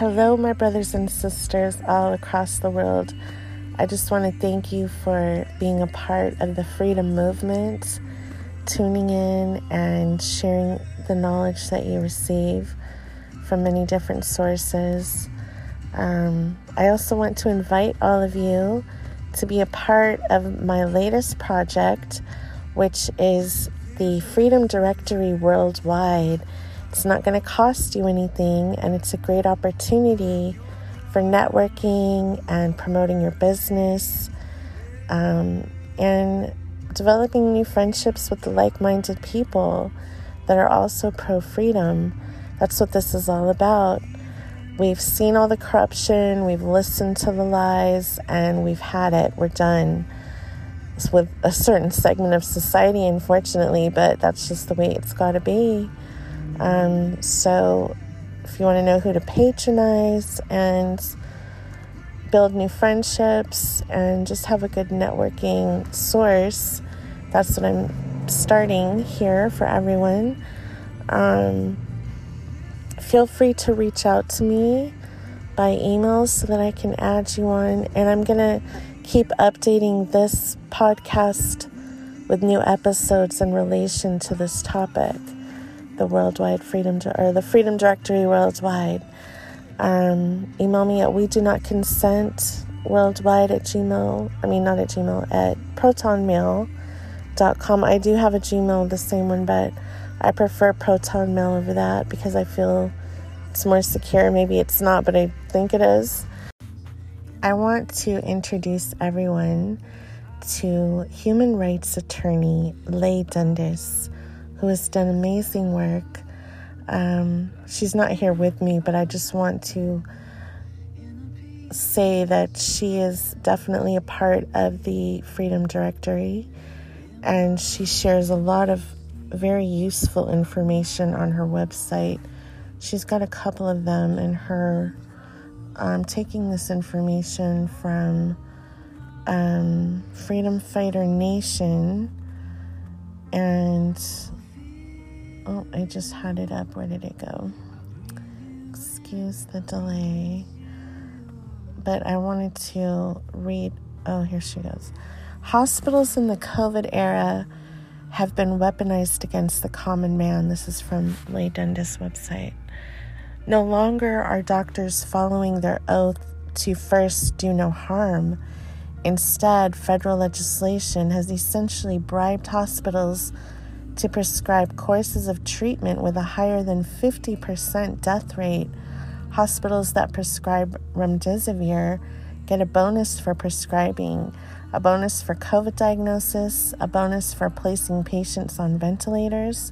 Hello, my brothers and sisters all across the world. I just want to thank you for being a part of the freedom movement, tuning in and sharing the knowledge that you receive from many different sources. Um, I also want to invite all of you to be a part of my latest project, which is the Freedom Directory Worldwide. It's not going to cost you anything, and it's a great opportunity for networking and promoting your business um, and developing new friendships with the like minded people that are also pro freedom. That's what this is all about. We've seen all the corruption, we've listened to the lies, and we've had it. We're done. With a certain segment of society, unfortunately, but that's just the way it's got to be. Um, so if you want to know who to patronize and build new friendships and just have a good networking source, that's what I'm starting here for everyone. Um, feel free to reach out to me by email so that I can add you on. And I'm going to keep updating this podcast with new episodes in relation to this topic the worldwide freedom or the freedom directory worldwide. Um, email me at we do not consent worldwide at gmail i mean not at gmail at protonmail.com i do have a gmail the same one but i prefer proton mail over that because i feel it's more secure. Maybe it's not but i think it is. I want to introduce everyone to human rights attorney leigh dundas who has done amazing work. Um, she's not here with me, but I just want to say that she is definitely a part of the Freedom Directory and she shares a lot of very useful information on her website. She's got a couple of them in her. Um, taking this information from um, Freedom Fighter Nation and Oh, I just had it up. Where did it go? Excuse the delay. But I wanted to read. Oh, here she goes. Hospitals in the COVID era have been weaponized against the common man. This is from Leigh Dundas' website. No longer are doctors following their oath to first do no harm. Instead, federal legislation has essentially bribed hospitals to prescribe courses of treatment with a higher than 50% death rate. Hospitals that prescribe remdesivir get a bonus for prescribing, a bonus for COVID diagnosis, a bonus for placing patients on ventilators.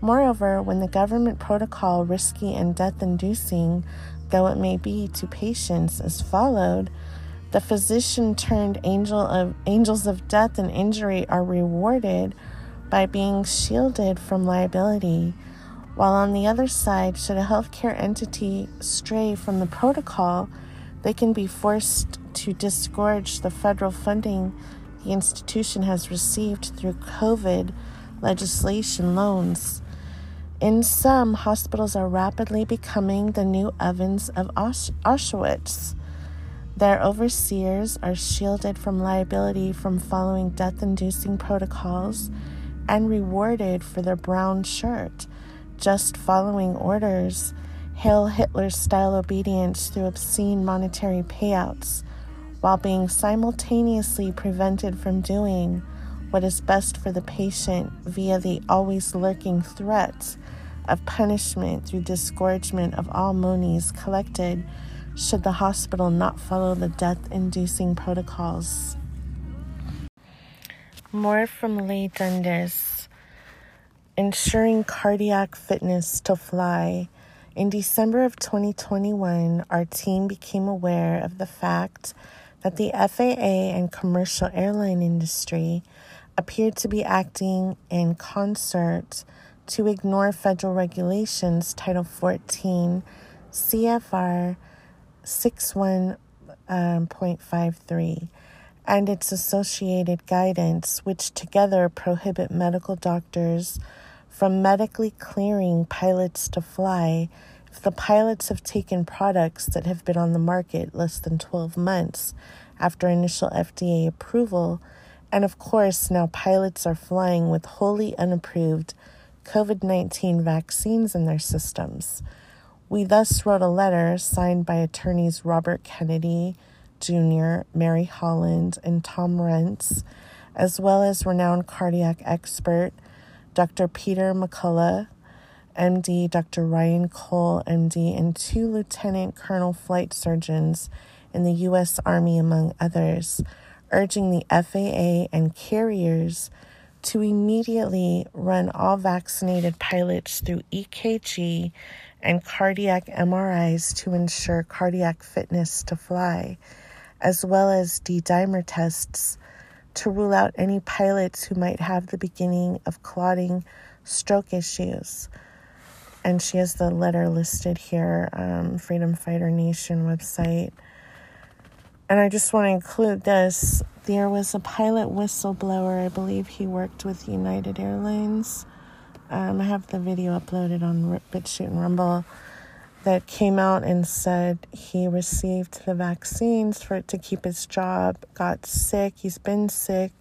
Moreover, when the government protocol, risky and death inducing though it may be to patients, is followed, the physician turned angel of angels of death and injury are rewarded by being shielded from liability, while on the other side, should a healthcare entity stray from the protocol, they can be forced to disgorge the federal funding the institution has received through COVID legislation loans. In some, hospitals are rapidly becoming the new ovens of Auschwitz. Their overseers are shielded from liability from following death inducing protocols and rewarded for their brown shirt, just following orders, hail Hitler style obedience through obscene monetary payouts, while being simultaneously prevented from doing what is best for the patient via the always lurking threats of punishment through disgorgement of all monies collected should the hospital not follow the death inducing protocols. More from Leigh Dundas. Ensuring cardiac fitness to fly. In December of 2021, our team became aware of the fact that the FAA and commercial airline industry appeared to be acting in concert to ignore federal regulations Title 14 CFR 61.53 um, and its associated guidance, which together prohibit medical doctors from medically clearing pilots to fly If the pilots have taken products that have been on the market less than 12 months after initial FDA approval, and of course, now pilots are flying with wholly unapproved COVID 19 vaccines in their systems. We thus wrote a letter signed by attorneys Robert Kennedy Jr., Mary Holland, and Tom Renz, as well as renowned cardiac expert Dr. Peter McCullough, MD, Dr. Ryan Cole, MD, and two lieutenant colonel flight surgeons in the U.S. Army, among others, urging the FAA and carriers to immediately run all vaccinated pilots through EKG and cardiac MRIs to ensure cardiac fitness to fly, as well as D dimer tests to rule out any pilots who might have the beginning of clotting stroke issues. And she has the letter listed here, um, Freedom Fighter Nation website. And I just want to include this. There was a pilot whistleblower, I believe he worked with United Airlines. Um, I have the video uploaded on BitChute and Rumble that came out and said he received the vaccines for it to keep his job, got sick, he's been sick,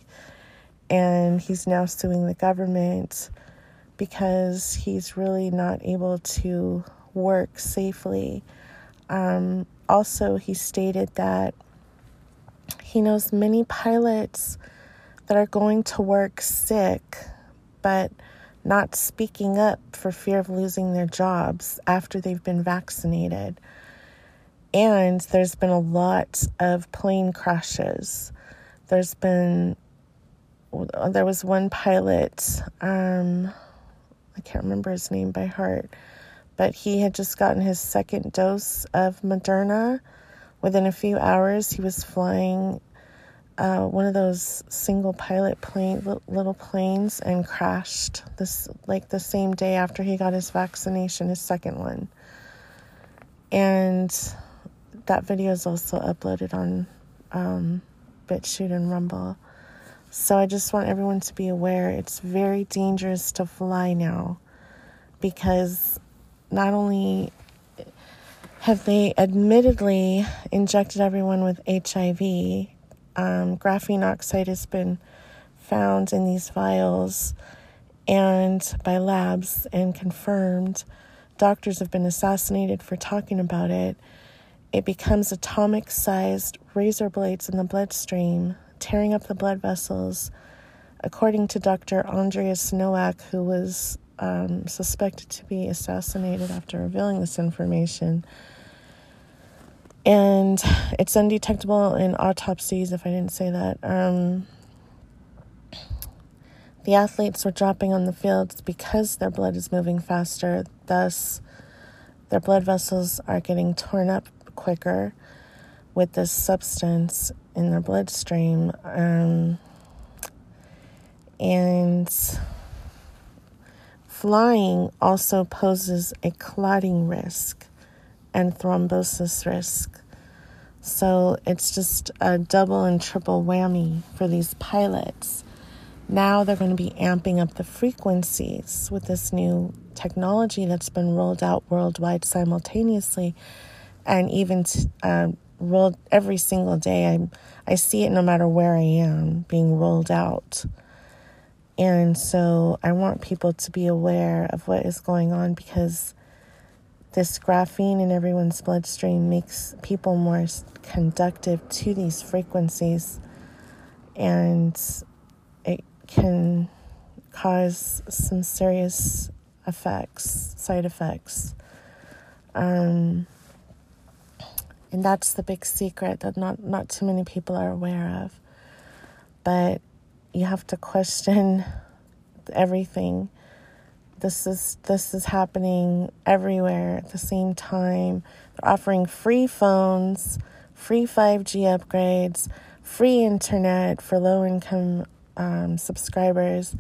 and he's now suing the government because he's really not able to work safely. Um, also, he stated that he knows many pilots that are going to work sick, but not speaking up for fear of losing their jobs after they've been vaccinated. And there's been a lot of plane crashes. There's been, there was one pilot, um, I can't remember his name by heart, but he had just gotten his second dose of Moderna. Within a few hours, he was flying uh, one of those single pilot plane little planes and crashed this like the same day after he got his vaccination his second one and that video is also uploaded on um, BitChute and Rumble. So I just want everyone to be aware it's very dangerous to fly now because not only have they admittedly injected everyone with HIV um, graphene oxide has been found in these vials and by labs and confirmed. Doctors have been assassinated for talking about it. It becomes atomic sized razor blades in the bloodstream, tearing up the blood vessels. According to Dr. Andreas Noack, who was um, suspected to be assassinated after revealing this information, and it's undetectable in autopsies, if I didn't say that. Um, the athletes were dropping on the fields because their blood is moving faster, thus, their blood vessels are getting torn up quicker with this substance in their bloodstream. Um, and flying also poses a clotting risk and thrombosis risk. So it's just a double and triple whammy for these pilots. Now they're going to be amping up the frequencies with this new technology that's been rolled out worldwide simultaneously and even uh, rolled every single day. I, I see it no matter where I am being rolled out. And so I want people to be aware of what is going on because this graphene in everyone's bloodstream makes people more conductive to these frequencies, and it can cause some serious effects, side effects. Um, and that's the big secret that not, not too many people are aware of. But you have to question everything this is this is happening everywhere at the same time. They're offering free phones, free 5G upgrades, free internet for low income um, subscribers,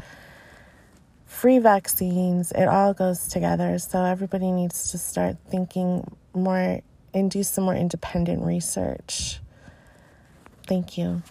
free vaccines. It all goes together. So everybody needs to start thinking more and do some more independent research. Thank you.